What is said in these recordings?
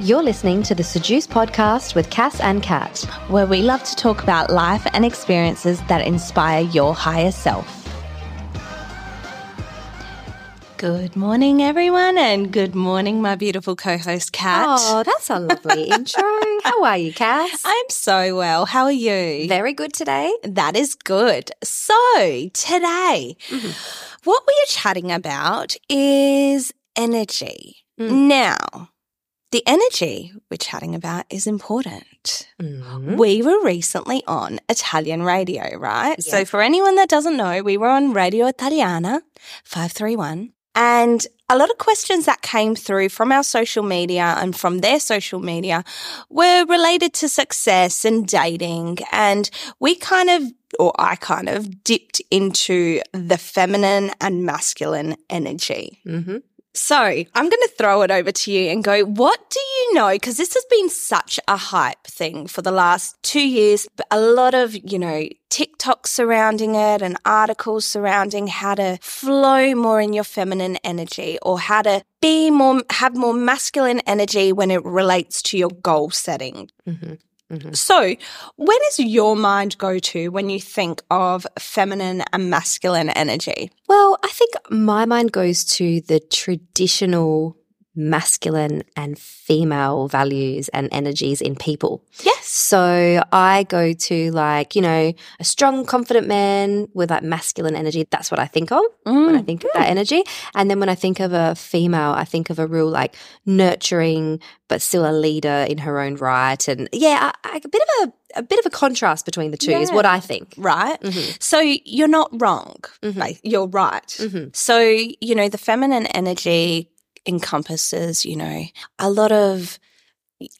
You're listening to the Sejuice podcast with Cass and Kat. where we love to talk about life and experiences that inspire your higher self. Good morning, everyone, and good morning, my beautiful co host, Kat. Oh, that's a lovely intro. How are you, Cass? I'm so well. How are you? Very good today. That is good. So, today, what we are chatting about is energy. Mm. Now, the energy we're chatting about is important. Mhm. We were recently on Italian radio, right? So, for anyone that doesn't know, we were on Radio Italiana 531. And a lot of questions that came through from our social media and from their social media were related to success and dating. And we kind of, or I kind of dipped into the feminine and masculine energy. Mhm. So I'm going to throw it over to you and go, what do you know? Because this has been such a hype thing for the last two years. A lot of, you know, TikTok surrounding it and articles surrounding how to flow more in your feminine energy or how to be more, have more masculine energy when it relates to your goal setting. Mhm. Mhm. So, where does your mind go to when you think of feminine and masculine energy? Well, I think my mind goes to the traditional masculine and female values and energies in people. Yes. So I go to like, you know, a strong, confident man with like masculine energy. That's what I think of when I Mm. think of that energy. And then when I think of a female, I think of a real like nurturing, but still a leader in her own right. And yeah, I, I- a bit of a, a bit of a contrast between the two is what I think. right? Mhm. So you're not wrong. Mhm. Like, You're right. Mhm. So, you know, the feminine energy encompasses, you know, a lot of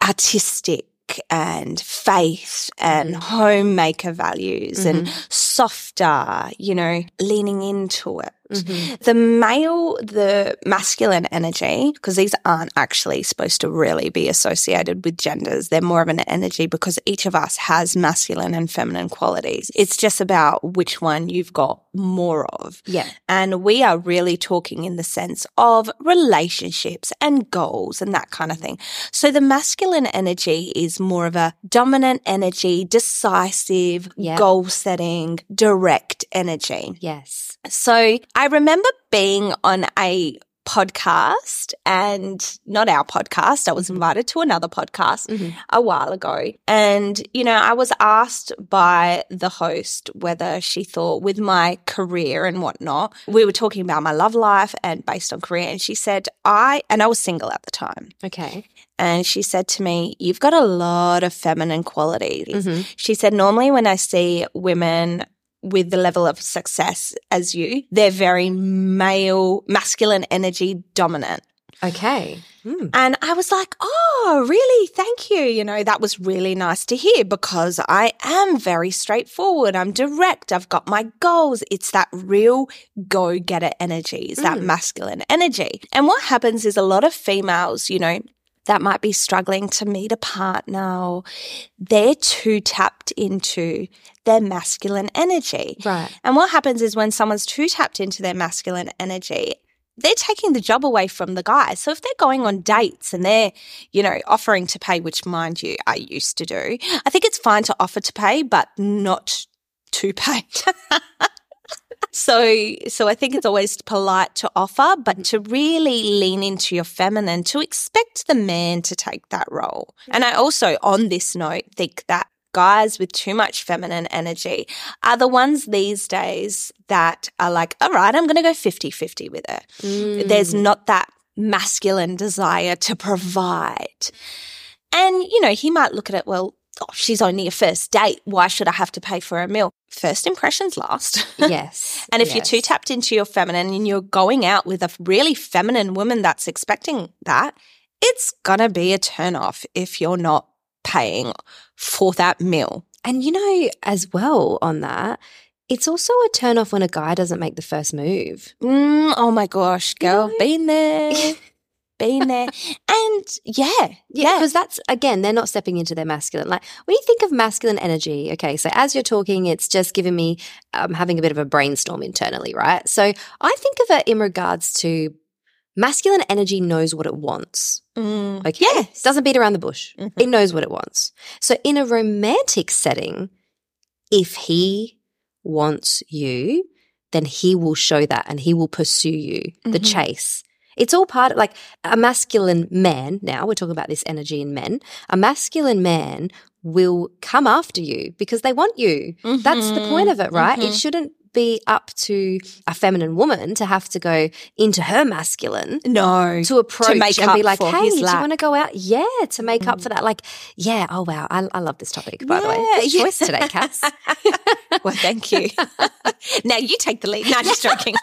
artistic and faith and Mhm. homemaker values and softer, you know, leaning into it. Mhm. The male, the masculine energy, because these aren't actually supposed to really be associated with genders. They're more of an energy because each of us has masculine and feminine qualities. It's just about which one you've got more of. Yeah. And we are really talking in the sense of relationships and goals and that kind of thing. So the masculine energy is more of a dominant energy, decisive, Yeah. goal setting, direct energy. Yes. So I remember being on a podcast and not our podcast. I was Mhm. invited to another podcast Mhm. a while ago. And, you know, I was asked by the host whether she thought with my career and whatnot, we were talking about my love life and based on career. And she said, I, and I was single at the time. Okay. And she said to me, You've got a lot of feminine qualities. Mhm. She said, Normally, when I see women with the level of success as you, they're very male, masculine energy dominant. Okay. Mm. And I was like, oh, really? Thank you. You know, that was really nice to hear because I am very straightforward. I'm direct. I've got my goals. It's that real go getter energy, it's that Mm. masculine energy. And what happens is a lot of females, you know, that might be struggling to meet a partner or they're too tapped into their masculine energy. Right. And what happens is when someone's too tapped into their masculine energy, they're taking the job away from the guy. So if they're going on dates and they're, you know, offering to pay, which mind you, I used to do, I think it's fine to offer to pay, but not to pay. So, so I think it's always polite to offer, but to really lean into your feminine, to expect the man to take that role. And I also, on this note, think that guys with too much feminine energy are the ones these days that are like, all right, I'm going to go 50 50 with it. There's Mm. not that masculine desire to provide. And, you know, he might look at it, well, oh, she's only a first date. Why should I have to pay for a meal? First impressions last. yes. And if you're too tapped into your feminine and you're going out with a really feminine woman that's expecting that, it's gonna be a turn off if you're not paying for that meal. And you know, as well on that, it's also a turn off when a guy doesn't make the first move. Mm, oh my gosh, girl, know? been there, been there. And yeah, Yeah, yeah. because that's again, they're not stepping into their masculine. Like when you think of masculine energy, okay, so as you're talking, it's just giving me I'm um, having a bit of a brainstorm internally, right? So I think of it in regards to masculine energy knows what it wants. Mm. Okay. Yes. Doesn't beat around the bush. Mhm. It knows what it wants. So in a romantic setting, if he wants you, then he will show that and he will pursue you, the Mhm. chase. It's all part of like a masculine man. Now we're talking about this energy in men. A masculine man will come after you because they want you. That's the point of it, right? It Mhm. shouldn't be up to a feminine woman to have to go into her masculine No. to approach make and be like, "Hey, do you want to go out?" Yeah, to make up for that. Like, yeah. Oh wow, I, I love this topic. By the way, Yeah, good yeah. choice today, Cass. well, thank you. now you take the lead. No, just joking.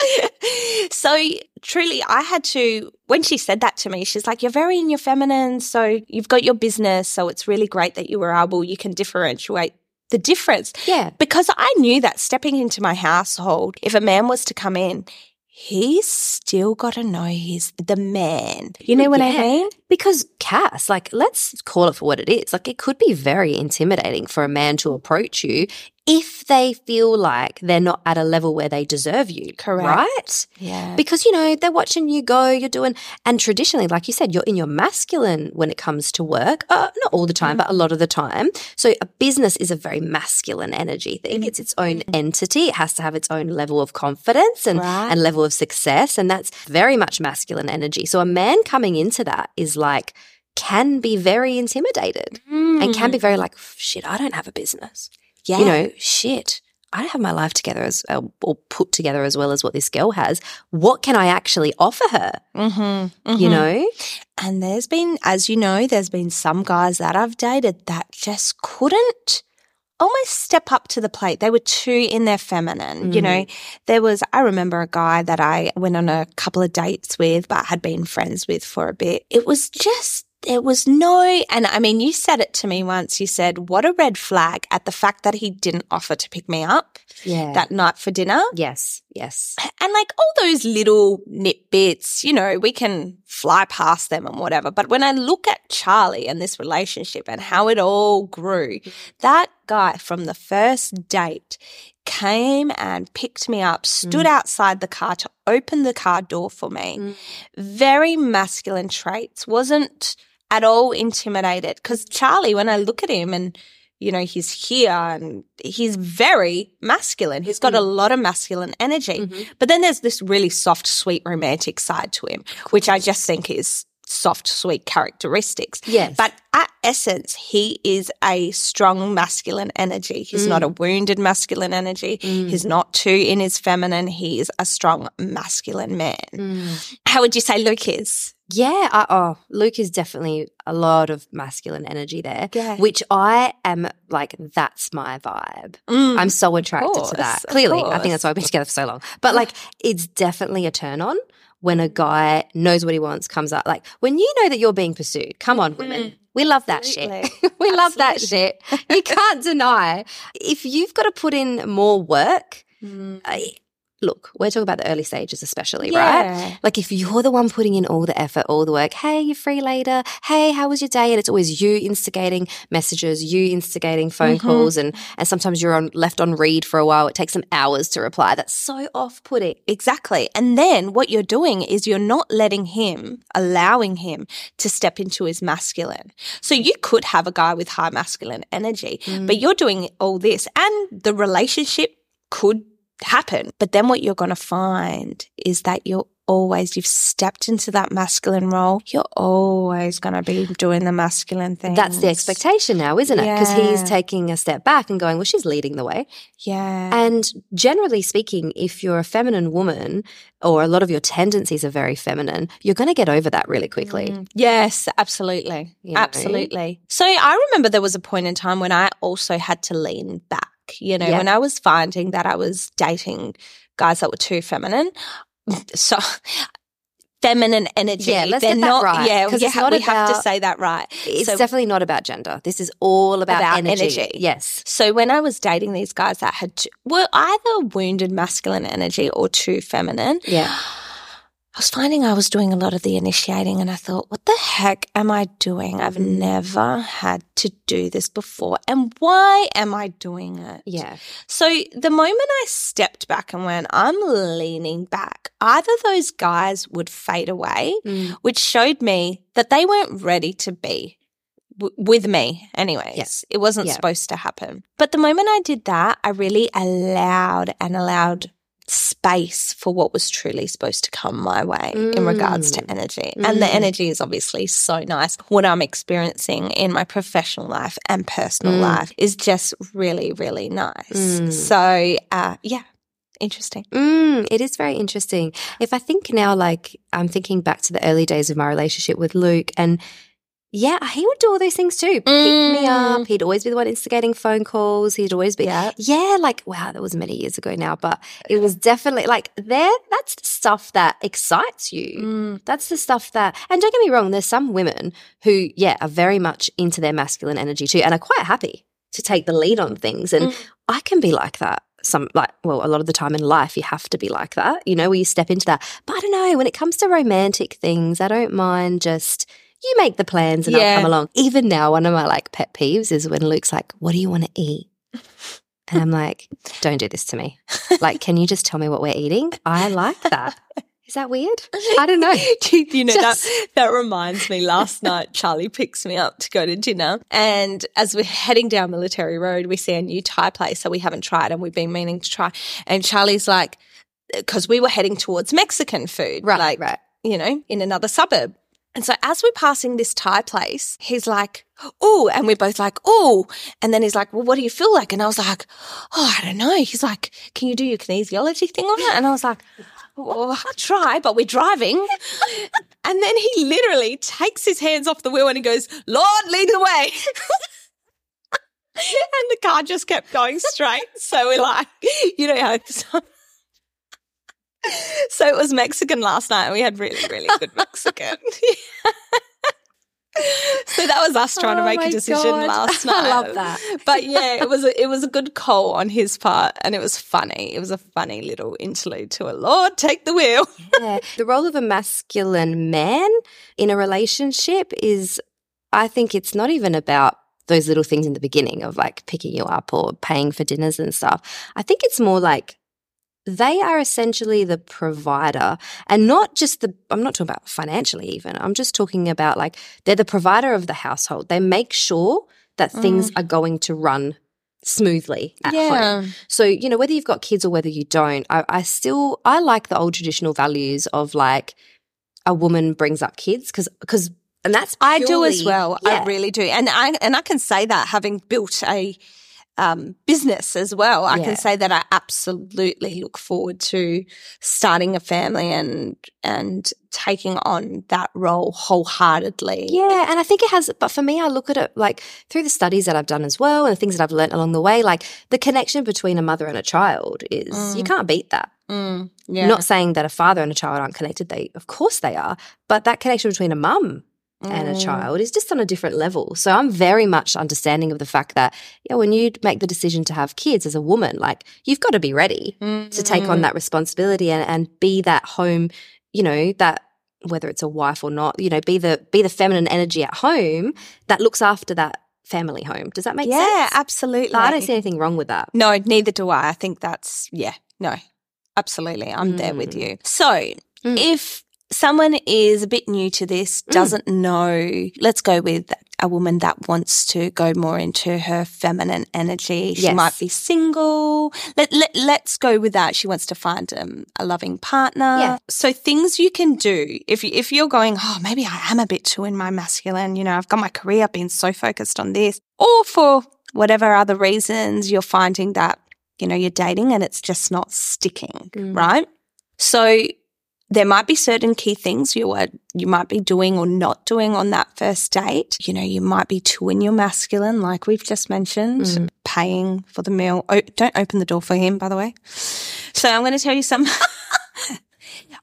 so truly, I had to, when she said that to me, she's like, You're very in your feminine. So you've got your business. So it's really great that you were able, you can differentiate the difference. yeah, Because I knew that stepping into my household, if a man was to come in, he's still got to know he's the man. You know what I mean? because Cass, like, let's call it for what it is. Like, it could be very intimidating for a man to approach you if they feel like they're not at a level where they deserve you. Correct. Right? Yeah. because you know they're watching you go you're doing and traditionally like you said you're in your masculine when it comes to work uh, not all the time mm. but a lot of the time so a business is a very masculine energy thing mm. it's its own entity it has to have its own level of confidence and Right. and level of success and that's very much masculine energy so a man coming into that is like can be very intimidated and can be mm. very like shit i don't have a business yeah. you know, shit, I don't have my life together as uh, or put together as well as what this girl has. What can I actually offer her? Mm-hmm, You know, And there's been, as you know, there's been some guys that I've dated that just couldn't almost step up to the plate. They were too in their feminine. You know, there was, I remember a guy that I went on a couple of dates with, but had been friends with for a bit. It was just, there was no, and I mean, you said it to me once. You said, what a red flag at the fact that he didn't offer to pick me up yeah, that night for dinner. yes, yes, And like all those little nitbits, you know, we can fly past them and whatever. But when I look at Charlie and this relationship and how it all grew, that guy from the first date came and picked me up, stood outside the car to open the car door for me. Mm. Very masculine traits, wasn't at all intimidated. Because Charlie, when I look at him and you know, he's here and he's very masculine. He's got a lot of masculine energy. Mhm. But then there's this really soft, sweet, romantic side to him, which I just think is soft, sweet characteristics. yes, But at essence, he is a strong masculine energy. He's not a wounded masculine energy. Mm. He's not too in his feminine. He is a strong masculine man. Mm. How would you say Luke is? Yeah. I, oh, Luke is definitely a lot of masculine energy there, Yeah. which I am like. That's my vibe. Mm. I'm so attracted course, to that. Clearly, I think that's why we've been together for so long. But like, it's definitely a turn on when a guy knows what he wants, comes up. Like when you know that you're being pursued. Come on, women. We love that shit. Mm. Absolutely. we love that shit. You can't deny. If you've got to put in more work, Mm. Look, we're talking about the early stages, especially, right? Like if you're the one putting in all the effort, all the work, hey, you're free later. Hey, how was your day? And it's always you instigating messages, you instigating phone Mhm. calls, and and sometimes you're on left on read for a while. It takes them hours to reply. That's so off putting. Exactly. And then what you're doing is you're not letting him, allowing him to step into his masculine. So you could have a guy with high masculine energy, but you're doing all this and the relationship could happen. But then what you're going to find is that you're always, you've stepped into that masculine role. You're always going to be doing the masculine thing. That's the expectation now, isn't it? Because Yeah. he's taking a step back and going, well, she's leading the way. Yeah. And generally speaking, if you're a feminine woman or a lot of your tendencies are very feminine, you're going to get over that really quickly. Mm. Yes, absolutely. You know? Absolutely. So I remember there was a point in time when I also had to lean back. You know, Yeah. when I was finding that I was dating guys that were too feminine. So feminine energy. Yeah, let's They're get that not, right, Yeah, it's ha- we have to say that right. It's So- definitely not about gender. This is all about, About energy. energy. Yes. So when I was dating these guys that had were either wounded masculine energy or too feminine, Yeah. I was finding I was doing a lot of the initiating and I thought, what the heck am I doing? I've never had to do this before. And why am I doing it? Yeah. So the moment I stepped back and went, I'm leaning back, either those guys would fade away, Mm. which showed me that they weren't ready to be w- with me anyways. Yes. It wasn't Yeah. supposed to happen. But the moment I did that, I really allowed and allowed space for what was truly supposed to come my way in regards to Mm. energy. And the Mm. energy is obviously so nice. What I'm experiencing in my professional life and personal Mm. life is just really, really nice. Mm. So, uh, yeah, interesting. Mm, it is very interesting. If I think now, like I'm thinking back to the early days of my relationship with Luke, and yeah, he would do all those things too. Pick me Mm. up. He'd always be the one instigating phone calls. He'd always be, Yeah. yeah, like wow, that was many years ago now, but it was definitely like there. That's the stuff that excites you. Mm. That's the stuff that, and don't get me wrong, there's some women who, yeah, are very much into their masculine energy too and are quite happy to take the lead on things. And Mm. I can be like that. Some, like, well, a lot of the time in life, you have to be like that, you know, where you step into that. But I don't know, when it comes to romantic things, I don't mind just, you make the plans and I'll come along. Even now, one of my like pet peeves is when Luke's like, what do you want to eat? And I'm like, don't do this to me. Like, can you just tell me what we're eating? I like that. Is that weird? I don't know. you know Just- that that reminds me last night charlie picks me up to go to dinner and as we're heading down military road we see a new thai place that we haven't tried and we've been meaning to try and charlie's like because we were heading towards mexican food Right, like right. you know in another suburb and so as we're passing this Thai place, he's like, oh, and we're both like, oh. And then he's like, well, what do you feel like? And I was like, oh, I don't know. He's like, can you do your kinesiology thing on it? And I was like, I'll try, but we're driving. and then he literally takes his hands off the wheel and he goes, Lord, lead the way. and the car just kept going straight. So we're like, you know how. So it was Mexican last night and we had really, really good Mexican. so that was us trying to Oh make a decision God. last night. I love that. But yeah, it was a, it was a good call on his part and it was funny. It was a funny little interlude to a Lord, take the wheel. Yeah. The role of a masculine man in a relationship is, I think it's not even about those little things in the beginning of like picking you up or paying for dinners and stuff. I think it's more like they are essentially the provider and not just the, I'm not talking about financially even. I'm just talking about like they're the provider of the household. They make sure that mm. things are going to run smoothly at home. So, you know, whether you've got kids or whether you don't, I, I still I like the old traditional values of like a woman brings up kids because because and that's I do as well. yeah. I really do, and I and I can say that having built a um, business as well, I Yeah. can say that I absolutely look forward to starting a family and and taking on that role wholeheartedly. Yeah, and I think it has, but for me, I look at it like through the studies that I've done as well and the things that I've learned along the way, like the connection between a mother and a child is, you can't beat that. Mm, yeah. Not saying that a father and a child aren't connected. They, of course they are, but that connection between a mum and a Mm. child is just on a different level. So I'm very much understanding of the fact that, yeah, when you make the decision to have kids as a woman, like you've got to be ready to take Mm. on that responsibility and, and be that home, you know, that whether it's a wife or not, you know, be the be the feminine energy at home that looks after that family home. Does that make yeah, sense? Yeah, absolutely. Like, I don't see anything wrong with that. No, neither do I. I think that's, yeah, no, absolutely. I'm there with Mm. you. So Mm. if someone is a bit new to this, Mm. doesn't know, let's go with a woman that wants to go more into her feminine energy. She Yes. might be single. Let, let, let's go with that. She wants to find um, a loving partner. Yeah. So things you can do if, you, if you're going, oh, maybe I am a bit too in my masculine, you know, I've got my career, I've been so focused on this, or for whatever other reasons you're finding that, you know, you're dating and it's just not sticking, Mm. right? So there might be certain key things you are you might be doing or not doing on that first date. You know, you might be too in your masculine, like we've just mentioned, Mm. paying for the meal. Oh, don't open the door for him, by the way. So I'm going to tell you some.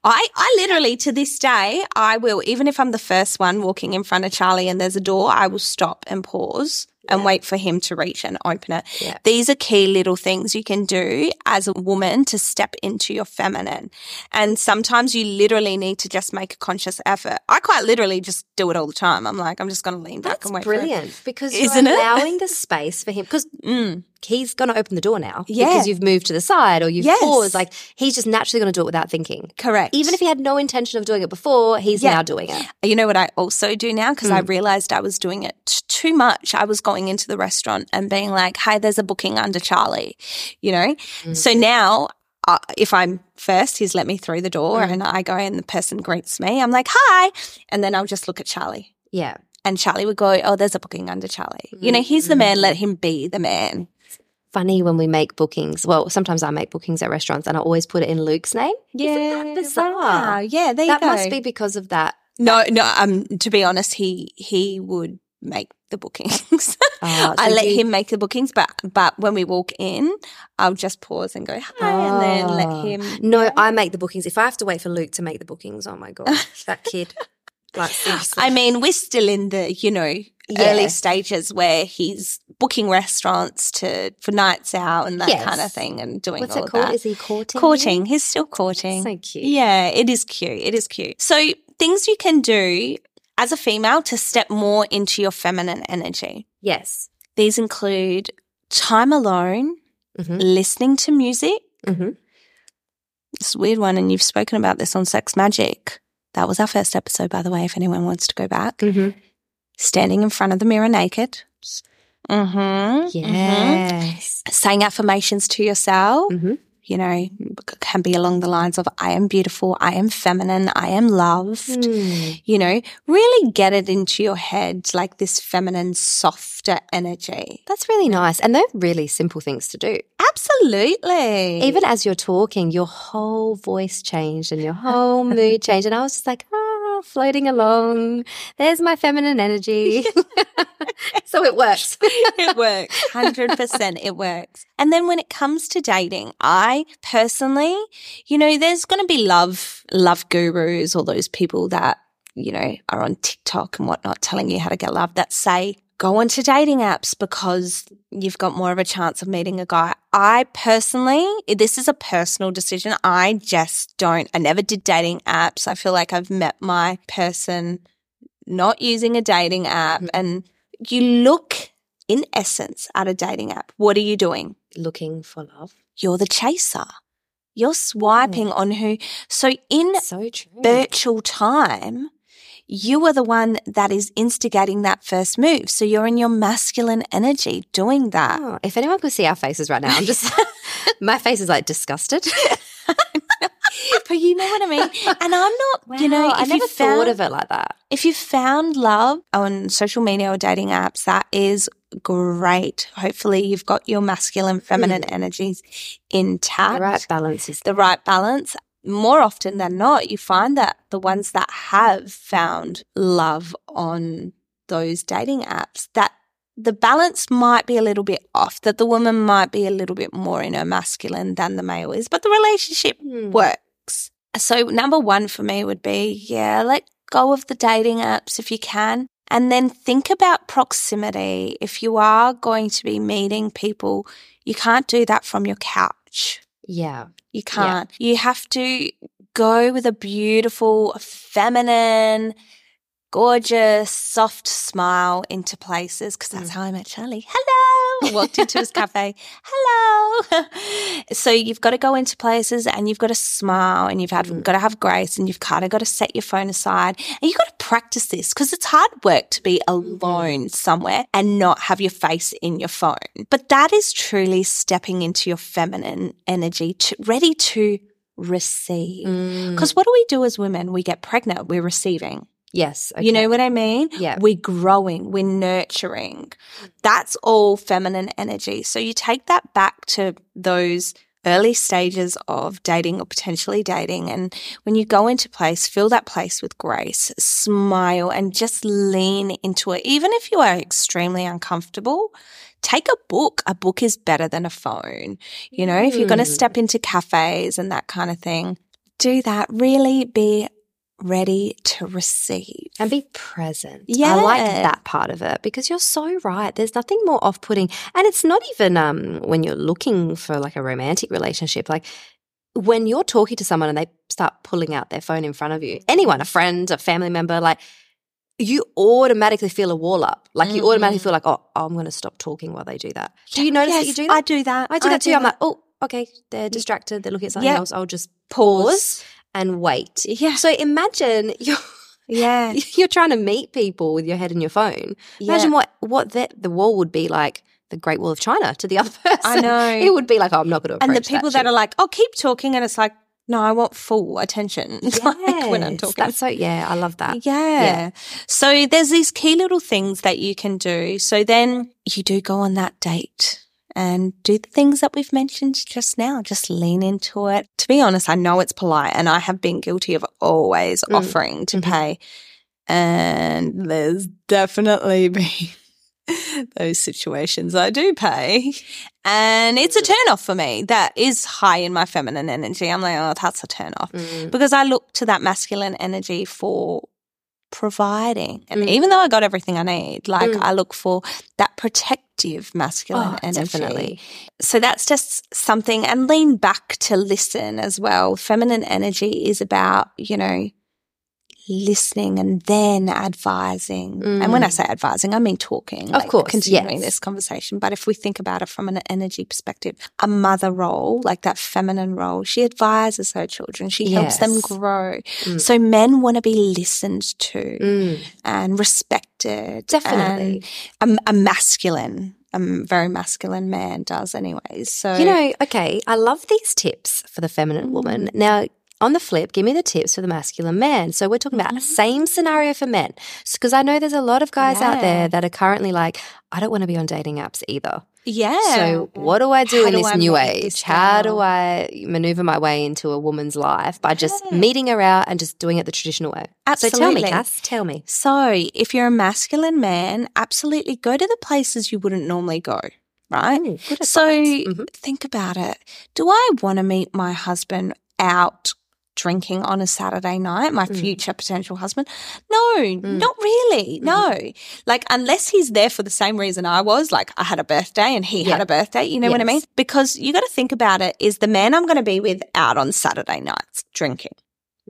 I, I literally to this day, I will, even if I'm the first one walking in front of Charlie and there's a door, I will stop and pause and wait for him to reach and open it. Yeah. These are key little things you can do as a woman to step into your feminine. And sometimes you literally need to just make a conscious effort. I quite literally just do it all the time. I'm like, I'm just going to lean back That's and wait brilliant because Isn't you're it? allowing the space for him because. Mm. He's going to open the door now Yeah. because you've moved to the side or you've Yes. paused. Like he's just naturally going to do it without thinking. Correct. Even if he had no intention of doing it before, he's Yeah. now doing it. You know what I also do now? Because I Mm. realized I was doing it t- too much. I was going into the restaurant and being like, hey, there's a booking under Charlie, you know? Mm. So now, uh, if I'm first, he's let me through the door Mm. and I go and the person greets me. I'm like, hi. And then I'll just look at Charlie. Yeah. And Charlie would go, oh, there's a booking under Charlie. You know, he's the man. Mm. Let him be the man. Funny when we make bookings. Well, sometimes I make bookings at restaurants and I always put it in Luke's name. Yeah. that bizarre? Wow. Yeah, there that you go. must be because of that. no, no. Um, to be honest, he he would make the bookings. Uh, I let you- him make the bookings, but but when we walk in, I'll just pause and go hi, and then Oh. let him. No, I make the bookings. If I have to wait for Luke to make the bookings, oh my god, that kid. Like seriously. I mean, we're still in the you know Yeah. early stages where he's booking restaurants to for nights out and that Yes. kind of thing, and doing What's all it called? that. Is he courting? you? courting. He's still courting. So cute. Yeah, it is cute. It is cute. So things you can do as a female to step more into your feminine energy. Yes. These include time alone, Mhm. listening to music. hmm It's a weird one, and you've spoken about this on Sex Magic. That was our first episode, by the way, if anyone wants to go back. hmm Standing in front of the mirror naked. Mm-hmm. Yes. Saying affirmations to yourself. hmm You know, can be along the lines of I am beautiful, I am feminine, I am loved. Mm. You know, really get it into your head like this feminine, softer energy. That's really nice. And they're really simple things to do. Absolutely. Even as you're talking, your whole voice changed and your whole mood changed. And I was just like, floating along. There's my feminine energy. so it works. it works. 100% it works. And then when it comes to dating, I personally, you know, there's going to be love, love gurus or those people that, you know, are on TikTok and whatnot telling you how to get love that say, go onto dating apps because you've got more of a chance of meeting a guy. I personally, this is a personal decision. I just don't, I never did dating apps. I feel like I've met my person not using a dating app mm-hmm. and you look in essence at a dating app. What are you doing? Looking for love. You're the chaser. You're swiping mm. on who. So in So true. virtual time, you are the one that is instigating that first move. So you're in your masculine energy doing that. Oh, if anyone could see our faces right now, I'm just, my face is like disgusted. But you know what I mean? And I'm not, you know, I if never you thought of it like that. if you found love on social media or dating apps, that is great. Hopefully you've got your masculine, feminine mm. energies intact. The right balance is the right balance. More often than not, you find that the ones that have found love on those dating apps, that the balance might be a little bit off, that the woman might be a little bit more in her masculine than the male is, but the relationship Hmm. works. So, number one for me would be, yeah, let go of the dating apps if you can. And then think about proximity. If you are going to be meeting people, you can't do that from your couch. Yeah. You can't. You have to go with a beautiful, feminine, gorgeous, soft smile into places because that's Mm. how I met Charlie. Hello. I walked into his cafe. Hello. so you've got to go into places and you've got to smile and you've had, Mm. got to have grace and you've kind of got to set your phone aside and you've got to practice this because it's hard work to be alone somewhere and not have your face in your phone. But that is truly stepping into your feminine energy, to, ready to receive. Mm. Because what do we do as women? We get pregnant, we're receiving. Yes. You know what I mean? Yeah. We're growing, we're nurturing. That's all feminine energy. So you take that back to those early stages of dating or potentially dating. And when you go into place, fill that place with grace, smile, and just lean into it. Even if you are extremely uncomfortable, take a book. A book is better than a phone. You know, if you're going to Mm. step into cafes and that kind of thing, do that. Really be ready to receive. And be present. Yeah. I like that part of it because you're so right. There's nothing more off putting. And it's not even um, when you're looking for like a romantic relationship. Like when you're talking to someone and they start pulling out their phone in front of you, anyone, a friend, a family member, like you automatically feel a wall up. Like you automatically Mhm. feel like, oh, I'm going to stop talking while they do that. Do you notice that you do that? I do that. I do that too. I'm like, oh, okay, they're distracted. They're looking at something Yep. else. I'll just pause. And wait. Yeah. So imagine you're Yeah. you're trying to meet people with your head in your phone. Imagine what what that the wall would be like. The Great Wall of China to the other person. I know. It would be like, oh, I'm not going to. and the people that, are like, oh, keep talking. And it's like, no, I want full attention. like when I'm talking. That's so. Yeah, I love that. Yeah. Yeah. So there's these key little things that you can do. So then you do go on that date and do the things that we've mentioned just now. Just lean into it. To be honest, I know it's polite and I have been guilty of always Mm. offering to Mhm. pay. And there's definitely been those situations I do pay. And it's a turn off for me. That is high in my feminine energy. I'm like, oh, that's a turn off Mm. because I look to that masculine energy for providing. And Mm. even though I got everything I need, like Mm. I look for that protective masculine Oh, energy. definitely. So that's just something and lean back to listen as well. Feminine energy is about, you know, listening and then advising. And when I Mm. say advising, I mean talking. Of like course, Continuing yes. this conversation. But if we think about it from an energy perspective, a mother role, like that feminine role, she advises her children. She helps them grow. Mm. So men want to be listened to Mm. and respected. Definitely. And a, a masculine, a very masculine man does anyways. So You know, okay, I love these tips for the feminine woman. Now, on the flip, give me the tips for the masculine man. So we're talking about Mhm. the same scenario for men. Because I know there's a lot of guys out there that are currently like, I don't want to be on dating apps either. yeah. So what do I do How in do this I new age? this How do? I maneuver my way into a woman's life by just Yeah. meeting her out and just doing it the traditional way? So tell me, Cass, tell me. So, if you're a masculine man, absolutely go to the places you wouldn't normally go, right? So. Mhm. think about it. Do I want to meet my husband out drinking on a Saturday night, my Mm. future potential husband? No, not really. Mm-hmm. No. Like, unless he's there for the same reason I was, like I had a birthday and he Yeah. had a birthday, you know what I mean? Because you got to think about it is the man I'm going to be with out on Saturday nights drinking.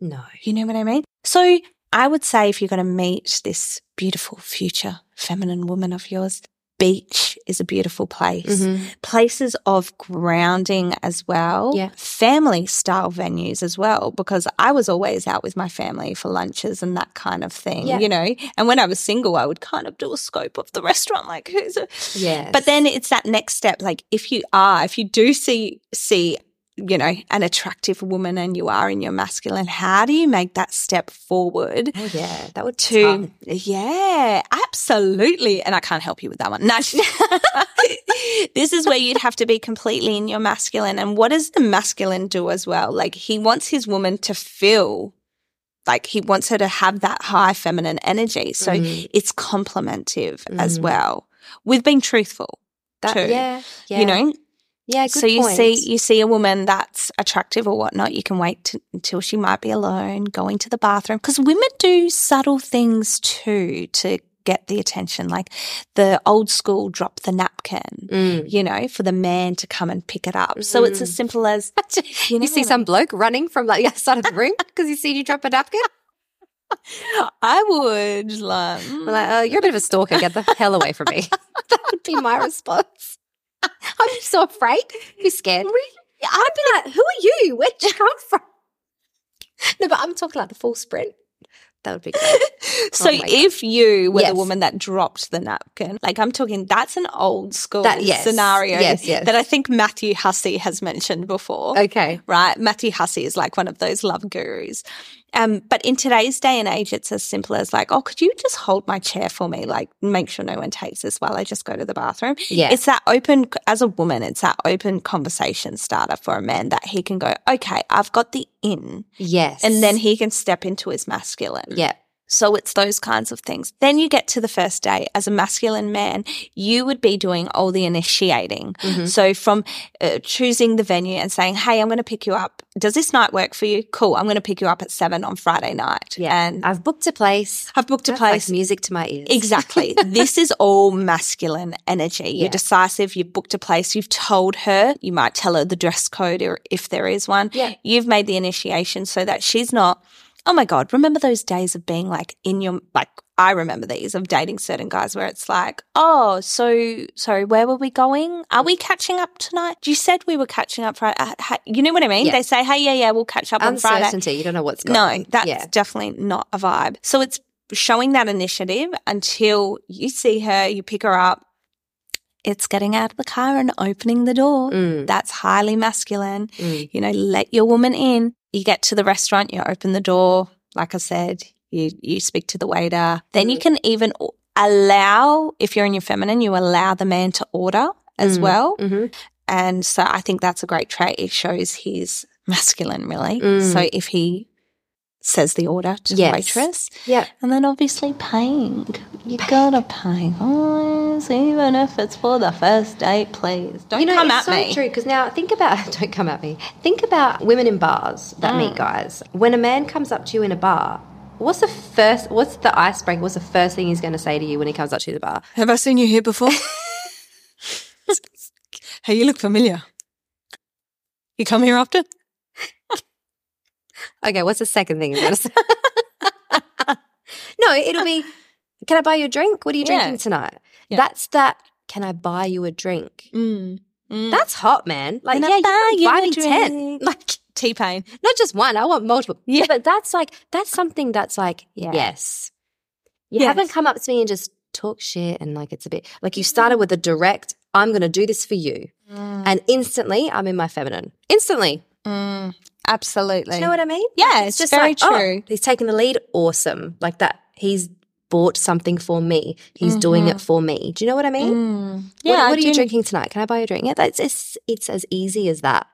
No. You know what I mean? So I would say if you're going to meet this beautiful future feminine woman of yours, beach is a beautiful place. Mhm. Places of grounding as well. Yeah. Family style venues as well, because I was always out with my family for lunches and that kind of thing, Yeah. you know? And when I was single, I would kind of do a scope of the restaurant, like who's a, Yes. but then it's that next step. Like if you are, if you do see see, you know, an attractive woman and you are in your masculine, how do you make that step forward Oh, yeah. That would to Yeah, absolutely. And I can't help you with that one. No. this is where you'd have to be completely in your masculine. And what does the masculine do as well? Like he wants his woman to feel like he wants her to have that high feminine energy. So Mhm. it's complementive as Mhm. well with being truthful That, too. yeah, yeah. You know, yeah, good so you point. see you see a woman that's attractive or whatnot, you can wait to, until she might be alone, going to the bathroom because women do subtle things too to get the attention, like the old school drop the napkin. Mm. You know, for the man to come and pick it up. So it's as simple as You, know see some bloke running from like the other side of the room because he's seen you drop a napkin. I would like, like, oh, you're a bit of a stalker. Get the hell away from me. that would be my response. I'm so afraid. Be scared. I'd be like, who are you? Where'd you come from? No, but I'm talking like the full sprint. That would be great. Oh so Oh my God. if you were Yes. the woman that dropped the napkin, like I'm talking, that's an old school That- yes. scenario Yes, yes. that I think Matthew Hussey has mentioned before. Okay. right? Matthew Hussey is like one of those love gurus. Um, but in today's day and age, it's as simple as like, oh, could you just hold my chair for me? Like, make sure no one takes this while I just go to the bathroom. Yeah. It's that open, as a woman, it's that open conversation starter for a man that he can go, okay, I've got the in. yes. And then he can step into his masculine. Yeah. So it's those kinds of things. Then you get to the first day as a masculine man, you would be doing all the initiating. Mhm. So from uh, choosing the venue and saying, Hey, I'm going to pick you up. Does this night work for you? Cool. I'm going to pick you up at seven on Friday night. Yeah. And I've booked a place. I've booked a That's like place. music to my ears. Exactly. this is all masculine energy. You're decisive. You've booked a place. You've told her. You might tell her the dress code or if there is one. Yeah. You've made the initiation so that she's not, oh my God, remember those days of being like in your, like, I remember these of dating certain guys where it's like, oh, so, sorry, where were we going? Are we catching up tonight? You said we were catching up Friday. Uh, you know what I mean? Yeah. They say, hey, yeah, yeah, we'll catch up on Friday. Uncertainty. You don't know what's going No, on. that's yeah. definitely not a vibe. So it's showing that initiative until you see her, you pick her up. It's getting out of the car and opening the door. Mm, That's highly masculine. mm. You know, let your woman in. You get to the restaurant, you open the door. Like I said, you, you speak to the waiter. Then you Mm. can even allow, if you're in your feminine, you allow the man to order as Mm. well. Mhm. And so I think that's a great trait. It shows he's masculine, really. Mm. So if he says the order to Yes. the waitress, Yeah. and then obviously paying. You gotta pay, guys, even if it's for the first date, please. Don't you know, come it's at so me. true because now think about don't come at me. Think about women in bars that Mm. meet guys. When a man comes up to you in a bar, what's the first? What's the icebreaker? What's the first thing he's going to say to you when he comes up to you in the bar? Have I seen you here before? hey, you look familiar. You come here often? Okay, what's the second thing he's going to say? no, it'll be. Can I buy you a drink? What are you Yeah. drinking tonight? Yeah. That's that. Can I buy you a drink? Mm. Mm. That's hot, man. Like, Can yeah, buy you buy a me ten. Like, T Pain. not just one. I want multiple. Yeah. but that's like that's something that's like Yeah. yes. You Yes. haven't come up to me and just talk shit and like it's a bit like you started with a direct. I'm going to do this for you, and instantly I'm in my feminine. Instantly, Mm. Absolutely. do you know what I mean? Yeah, Like, it's very oh, true. he's taking the lead. Awesome, like that. He's bought something for me. He's doing it for me. Do you know what I mean? Mm. What- Yeah. what, I are you drinking tonight? Can I buy you a drink? Yeah, that's it's, it's as easy as that.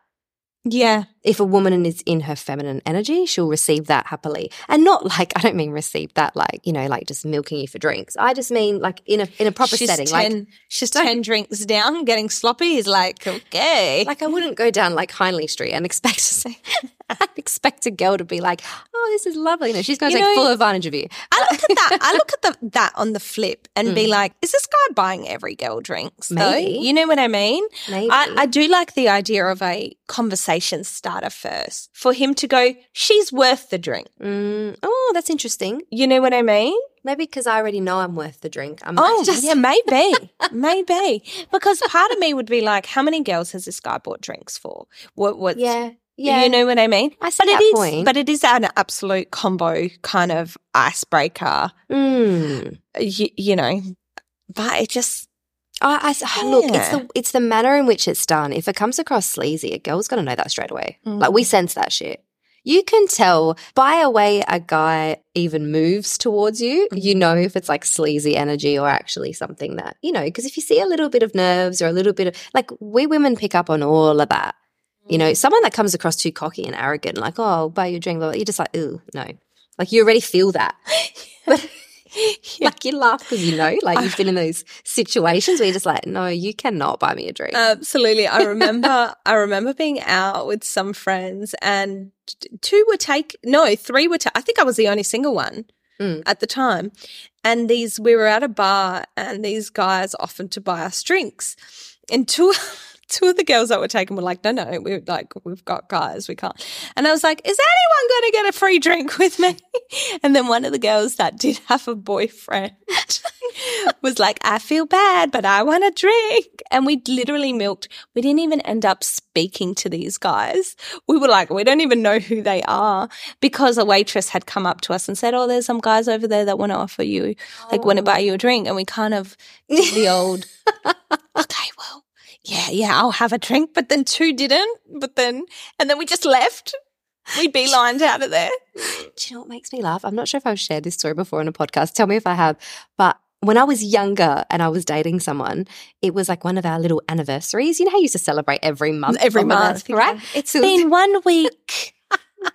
Yeah. If a woman is in her feminine energy, she'll receive that happily. And not like I don't mean receive that like, you know, like just milking you for drinks. I just mean like in a in a proper she's setting. ten, like she's ten drinks down, getting sloppy. He's like, okay. like I wouldn't go down like Hindley Street and expect to say I'd expect a girl to be like, Oh, this is lovely. No, she's gonna You take know- full advantage of you. I look at that. I look at the, that on the flip and Mm. be like, is this guy buying every girl drinks? though? Maybe. You know what I mean? Maybe. I, I do like the idea of a conversation starter first for him to go, she's worth the drink. Mm, oh, that's interesting. You know what I mean? Maybe because I already know I'm worth the drink. I'm Oh, just yeah, maybe. maybe. Because part of me would be like, how many girls has this guy bought drinks for? What, what's, yeah, yeah. You know what I mean? I see But it that is, point. but it is an absolute combo kind of icebreaker, Mm. you, you know. But it just, I, I look, it's the it's the manner in which it's done. If it comes across sleazy, a girl's gonna know that straight away. Mm. Like we sense that shit. You can tell by a way a guy even moves towards you. Mm-hmm. You know if it's like sleazy energy or actually something that you know. Because if you see a little bit of nerves or a little bit of like we women pick up on all of that. You Mm. know, someone that comes across too cocky and arrogant, like oh, I'll buy you a drink, blah, blah, you're just like ooh, no. Like you already feel that. But like you laugh because you know, like you've been in those situations where you're just like, no, you cannot buy me a drink. Absolutely. I remember I remember being out with some friends and two were take no, three were ta- I think I was the only single one Mm. at the time. And these we were at a bar and these guys offered to buy us drinks. And two two of the girls that were taken were like, no, no, we're like, we've got guys, we can't. And I was like, is anyone going to get a free drink with me? And then one of the girls that did have a boyfriend was like, I feel bad, but I want a drink. And we literally milked. We didn't even end up speaking to these guys. We were like, we don't even know who they are because a waitress had come up to us and said, Oh, there's some guys over there that want to offer you, like, want to oh. buy you a drink. And we kind of did the old, okay, well, yeah, yeah, I'll have a drink. But then two didn't. But then, and then we just left. We beelined out of there. Do you know what makes me laugh? I'm not sure if I've shared this story before on a podcast. Tell me if I have. But when I was younger and I was dating someone, it was like one of our little anniversaries. You know how you used to celebrate every month? Every a month, right? It's So it was- been one week.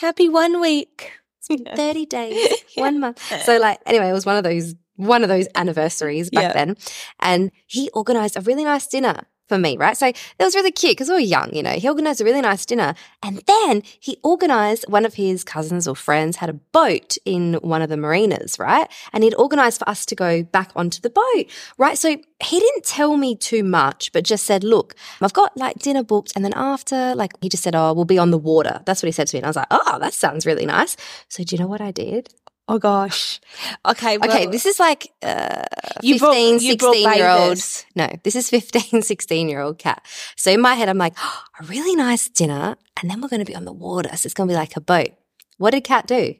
Happy one week. 30 days, one month. So like anyway, it was one of those one of those anniversaries back Yeah. then. And he organized a really nice dinner for me, right? So it was really cute because we were young, you know. He organized a really nice dinner. And then he organized one of his cousins or friends had a boat in one of the marinas, right? And he'd organized for us to go back onto the boat, right? So he didn't tell me too much, but just said, look, I've got like dinner booked. And then after, like, he just said, oh, we'll be on the water. That's what he said to me. And I was like, oh, that sounds really nice. So do you know what I did? Oh gosh. Okay. Well, okay, this is like uh, You brought- 15, you brought 16 year old. No, this is 15, 16 year old Kat. So in my head, I'm like, oh, a really nice dinner. And then we're going to be on the water. So it's going to be like a boat. What did Kat do?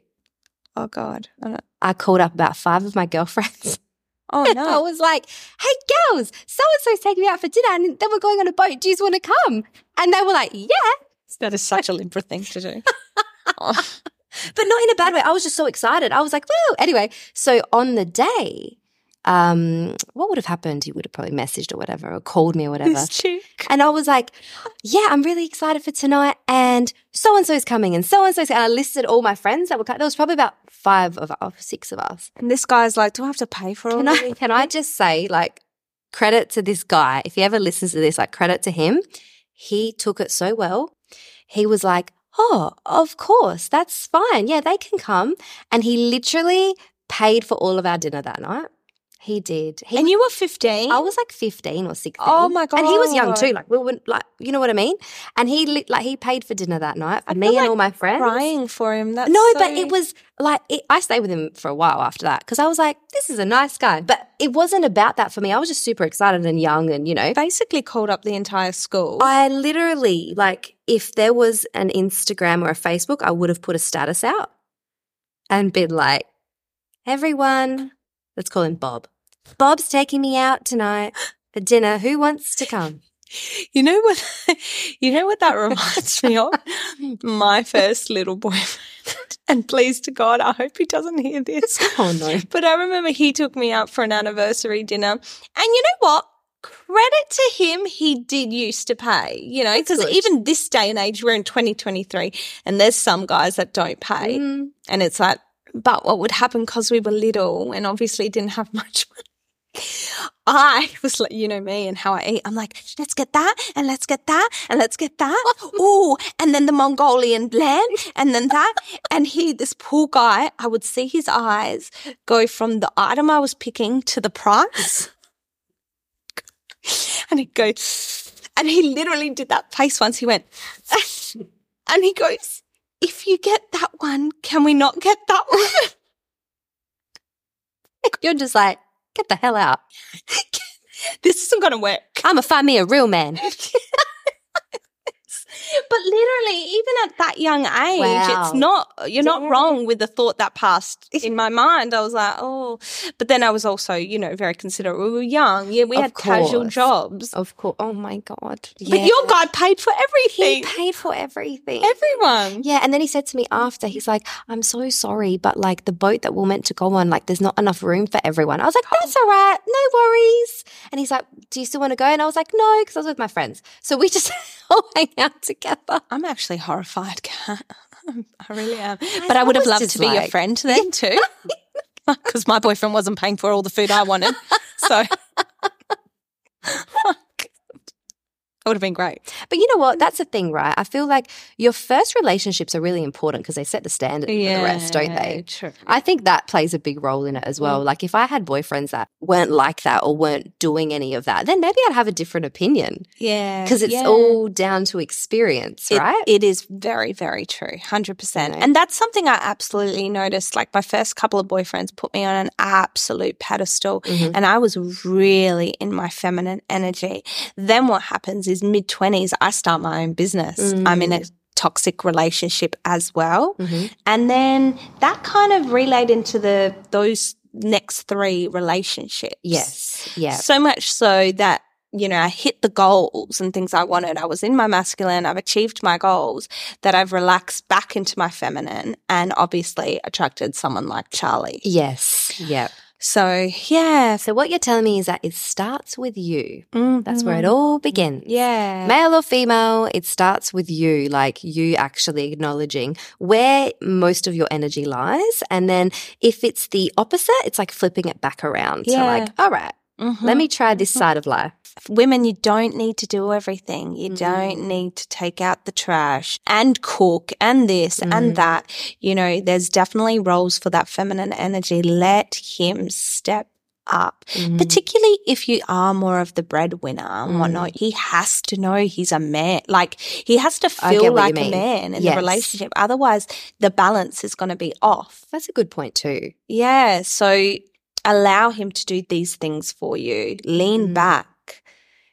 Oh God. I I called up about five of my girlfriends. Oh no. I was like, hey, girls, so and so's taking me out for dinner. And then we're going on a boat. Do you want to come? And they were like, yeah. that is such a Libra thing to do. Oh. But not in a bad way. I was just so excited. I was like, whoa. Anyway, so on the day, um, what would have happened? He would have probably messaged or whatever, or called me or whatever. And I was like, yeah, I'm really excited for tonight. And so and so is coming, and so and so. And I listed all my friends that were coming. There was probably about five of us, six of us. And this guy's like, do I have to pay for all Can of I, can I just say, like, credit to this guy. If he ever listens to this, like, credit to him. He took it so well. He was like, oh, of course, that's fine. Yeah, they can come. And he literally paid for all of our dinner that night. He did. He And you were 15? I was like 15 or 16. Oh my God. And he was young too. Like, we were like, you know what I mean? And he, like, he paid for dinner that night for I me and like all my friends. crying for him. That's No, so- but it was like, it, I stayed with him for a while after that because I was like, this is a nice guy. But it wasn't about that for me. I was just super excited and young and, you know, basically called up the entire school. I literally, like, if there was an Instagram or a Facebook, I would have put a status out and been like, everyone, let's call him Bob. Bob's taking me out tonight for dinner. Who wants to come? You know what? You know what that reminds me of? My first little boyfriend. And please to God, I hope he doesn't hear this. Oh, no. But I remember he took me out for an anniversary dinner. And you know what? Credit to him, he did used to pay, you know, because even this day and age, we're in 2023 and there's some guys that don't pay. Mm. And it's like, but what would happen because we were little and obviously didn't have much money? I was like, you know me and how I eat. I'm like, let's get that and let's get that and let's get that. Ooh, and then the Mongolian lamb and then that. And he, this poor guy, I would see his eyes go from the item I was picking to the price. And he'd go, and he literally did that face once. He went, and he goes, if you get that one, can we not get that one? You're just like, get the hell out. this isn't going to work. I'm going to find me a real man. But literally, even at that young age, Wow. it's not, you're not Yeah. wrong with the thought that passed in my mind. I was like, oh, but then I was also, you know, very considerate. We were young. Yeah, we Of had casual jobs. Of course. Oh, my God. But your guy paid for He everything. paid for everything. Everyone. Yeah, and then he said to me after, he's like, I'm so sorry, but like the boat that we're meant to go on, like there's not enough room for everyone. I was like, that's oh. all right, no worries. And he's like, Do you still want to go? And I was like, No, because I was with my friends. So we just all hang out together. I'm actually horrified, Kat. I really am. But I would have loved to be your friend then too. Because my boyfriend wasn't paying for all the food I wanted. So it would have been great. But you know what? That's the thing, right? I feel like your first relationships are really important because they set the standard for the rest, don't they? True. I think that plays a big role in it as well. Like if I had boyfriends that weren't like that or weren't doing any of that, then maybe I'd have a different opinion Yeah. because it's yeah. all down to experience, It- right? It is very, very true. 100%. You know? And that's something I absolutely noticed. Like my first couple of boyfriends put me on an absolute pedestal Mhm. and I was really in my feminine energy. Then what happens is mid 20s, I start my own business. I'm in a toxic relationship as well. Mhm. And then that kind of relayed into the those next three relationships. Yes. Yeah. So much so that, you know, I hit the goals and things I wanted. I was in my masculine, I've achieved my goals, that I've relaxed back into my feminine and obviously attracted someone like Charlie. Yes. Yeah. So, yeah. So what you're telling me is that it starts with you. That's where it Mhm. all begins. Yeah. Male or female, it starts with you, like you actually acknowledging where most of your energy lies. And then if it's the opposite, it's like flipping it back around Yeah. like, all right, Mhm. let me try this Mhm. side of life. Women, you don't need to do everything. You Mm. don't need to take out the trash and cook and this Mm. and that. You know, there's definitely roles for that feminine energy. Let him step up. Mm. Particularly if you are more of the breadwinner and Mm. whatnot, he has to know he's a man. Like he has to feel like a man in Yes. the relationship. Otherwise, the balance is going to be off. That's a good point too. Yeah. So allow him to do these things for you. Lean Mm. back.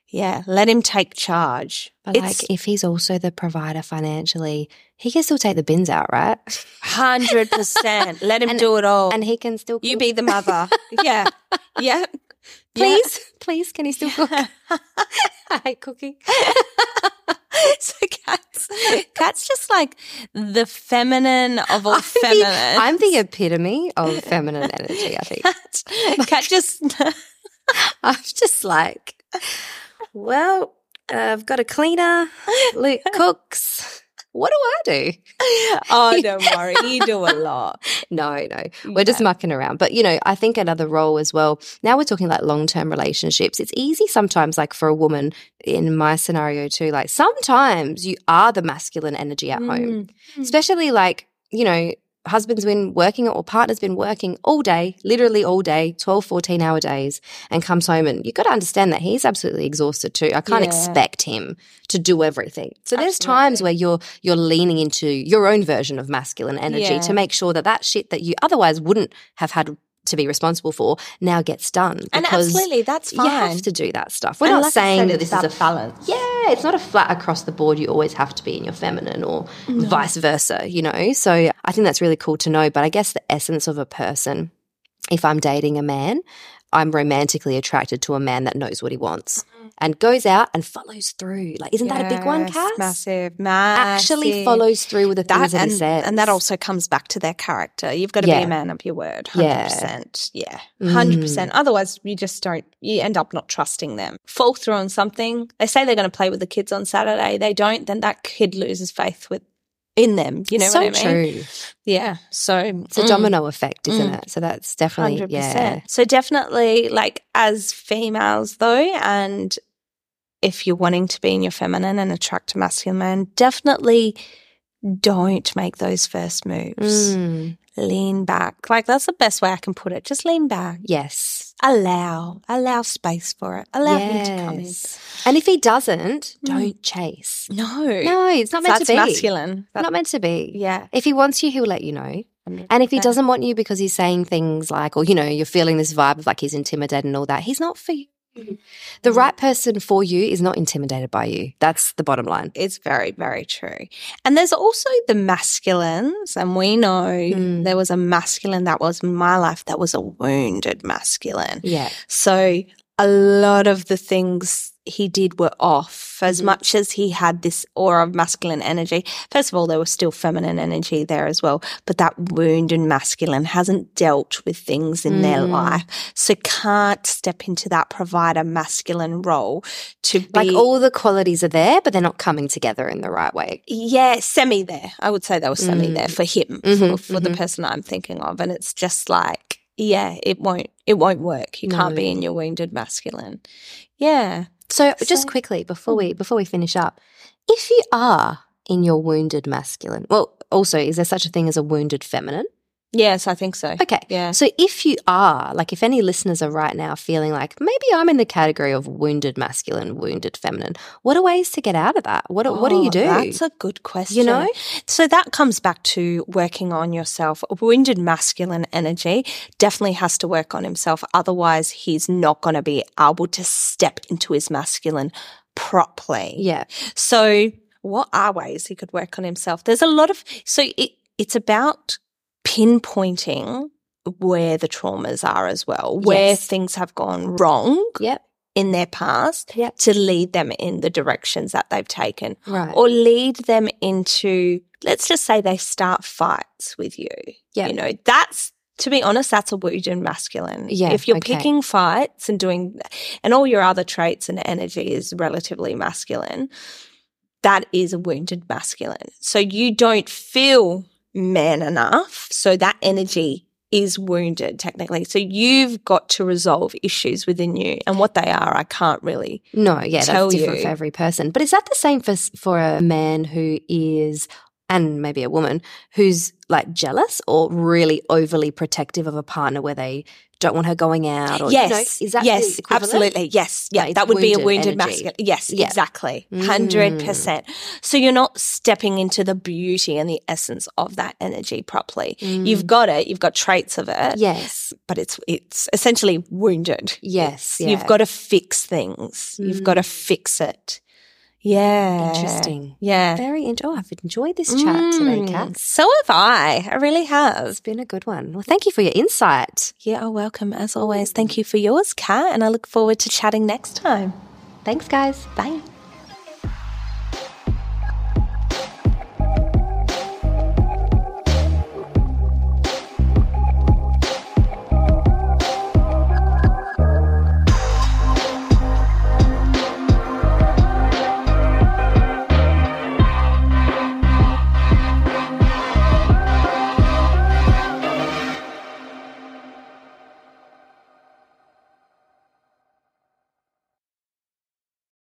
Yeah. Let him take charge. But It's like if he's also the provider financially, he can still take the bins out, right? hundred percent. Let him And- do it all. And he can still you be the mother. yeah. Yeah. please, please, can he still cook? I hate cooking. so Kat's, cats just like the feminine of all the- feminine. I'm the epitome of feminine energy, I think. Kat, Kat just I'm just like, well, uh, I've got a cleaner, Luke cooks. What do I do? Oh, don't worry. You do a lot. No, no, we're just mucking around. But, you know, I think another role as well, now we're talking like long term relationships. It's easy sometimes, like for a woman in my scenario too, like sometimes you are the masculine energy at home, Mm. especially like, you know, husband's been working or partner's been working all day, literally all day, 12, 14 hour days, and comes home. And you've got to understand that he's absolutely exhausted too. I can't Yeah. expect him to do everything. So there's times where you're you're leaning into your own version of masculine energy Yeah. to make sure that that shit that you otherwise wouldn't have had to be responsible for now gets done. And absolutely, that's fine. you have to do that stuff. We're And not like saying that this is a balance. yeah, it's not a flat across the board. You always have to be in your feminine or vice versa, you know? So I think that's really cool to know. But I guess the essence of a person, if I'm dating a man, I'm romantically attracted to a man that knows what he wants and goes out and follows through. Like, isn't that a big one, Yes, Cass? Massive, massive. Actually follows through with the things that, and, he says. and that also comes back to their character. You've got to Yeah. be a man of your word. Yeah. 100%. Yeah. Mm. 100%. Otherwise, you just don't, you end up not trusting them. Fall through on something. They say they're going to play with the kids on Saturday. They don't, then that kid loses faith with in them. You know so what I mean? true. Yeah. So It's a mm, domino effect, isn't Mm. it? So that's definitely, 100%. yeah. So definitely like as females though, and if you're wanting to be in your feminine and attract a masculine man, definitely don't make those first moves. Mm, Lean back. Like that's the best way I can put it. Just lean back. yes. Allow. Allow space for it. Allow him to come in. And if he doesn't, Mm. don't chase. No. No, it's not meant that's to be. masculine. Not meant to be. yeah. If he wants you, he'll let you know. And if he doesn't want you because he's saying things like, or, you know, you're feeling this vibe of like he's intimidated and all that, he's not for you. The right person for you is not intimidated by you. That's the bottom line. It's very, very true. And there's also the masculines, and we know Mm. there was a masculine that was my life that was a wounded masculine. Yeah. So a lot of the things he did were off as Mhm. much as he had this aura of masculine energy. First of all, there was still feminine energy there as well, but that wound wounded masculine hasn't dealt with things in their Mm. life. So can't step into that provider masculine role to be Like all the qualities are there, but they're not coming together in the right way. yeah, semi there. I would say they were semi Mm. there for him, Mhm, for, for the mhm. person I'm thinking of. And it's just like, yeah, it won't, it won't work. You can't be in your wounded masculine. Yeah. So, just quickly before hmm. we before we finish up, if you are in your wounded masculine, well, also is there such a thing as a wounded feminine? Yes, I think so. Okay. Yeah. So if you are, like if any listeners are right now feeling like maybe I'm in the category of wounded masculine, wounded feminine, what are ways to get out of that? What what do you Oh, do? That's a good question. You know? So that comes back to working on yourself. Wounded masculine energy definitely has to work on himself. Otherwise, he's not going to be able to step into his masculine properly. yeah. So, what are ways he could work on himself? There's a lot of so it it's about pinpointing where the traumas are as well, where Yes. things have gone wrong Yep. in their past Yep. to lead them in the directions that they've taken Right. or lead them into let's just say they start fights with you. Yeah. You know, that's To be honest, that's a wounded masculine. Yeah, If you're okay. picking fights and doing, and all your other traits and energy is relatively masculine, that is a wounded masculine. So you don't feel man enough. So that energy is wounded technically. So you've got to resolve issues within you. And what they are, I can't really. No, yeah, tell that's different you. for every person. But is that the same for for a man who is and maybe a woman who's like jealous or really overly protective of a partner where they don't want her going out or you know, yes. is that yes, equivalent? absolutely. Yes. Yeah. Like, that would be a wounded energy. masculine. Yes, Yeah. exactly. Mm. 100%. So you're not stepping into the beauty and the essence of that energy properly. You've got it, you've got traits of it, Mm. Yes. but it's it's essentially wounded. Yes. You've got to fix things. You've got to fix it. Yeah. Interesting. Yeah. Very int- oh, I've enjoyed this chat today, Mm, Kat. So have I. I really have. It's been a good one. Well, thank you for your insight. You are welcome as always. Thank you for yours, Kat, and I look forward to chatting next time. Thanks, guys. Bye.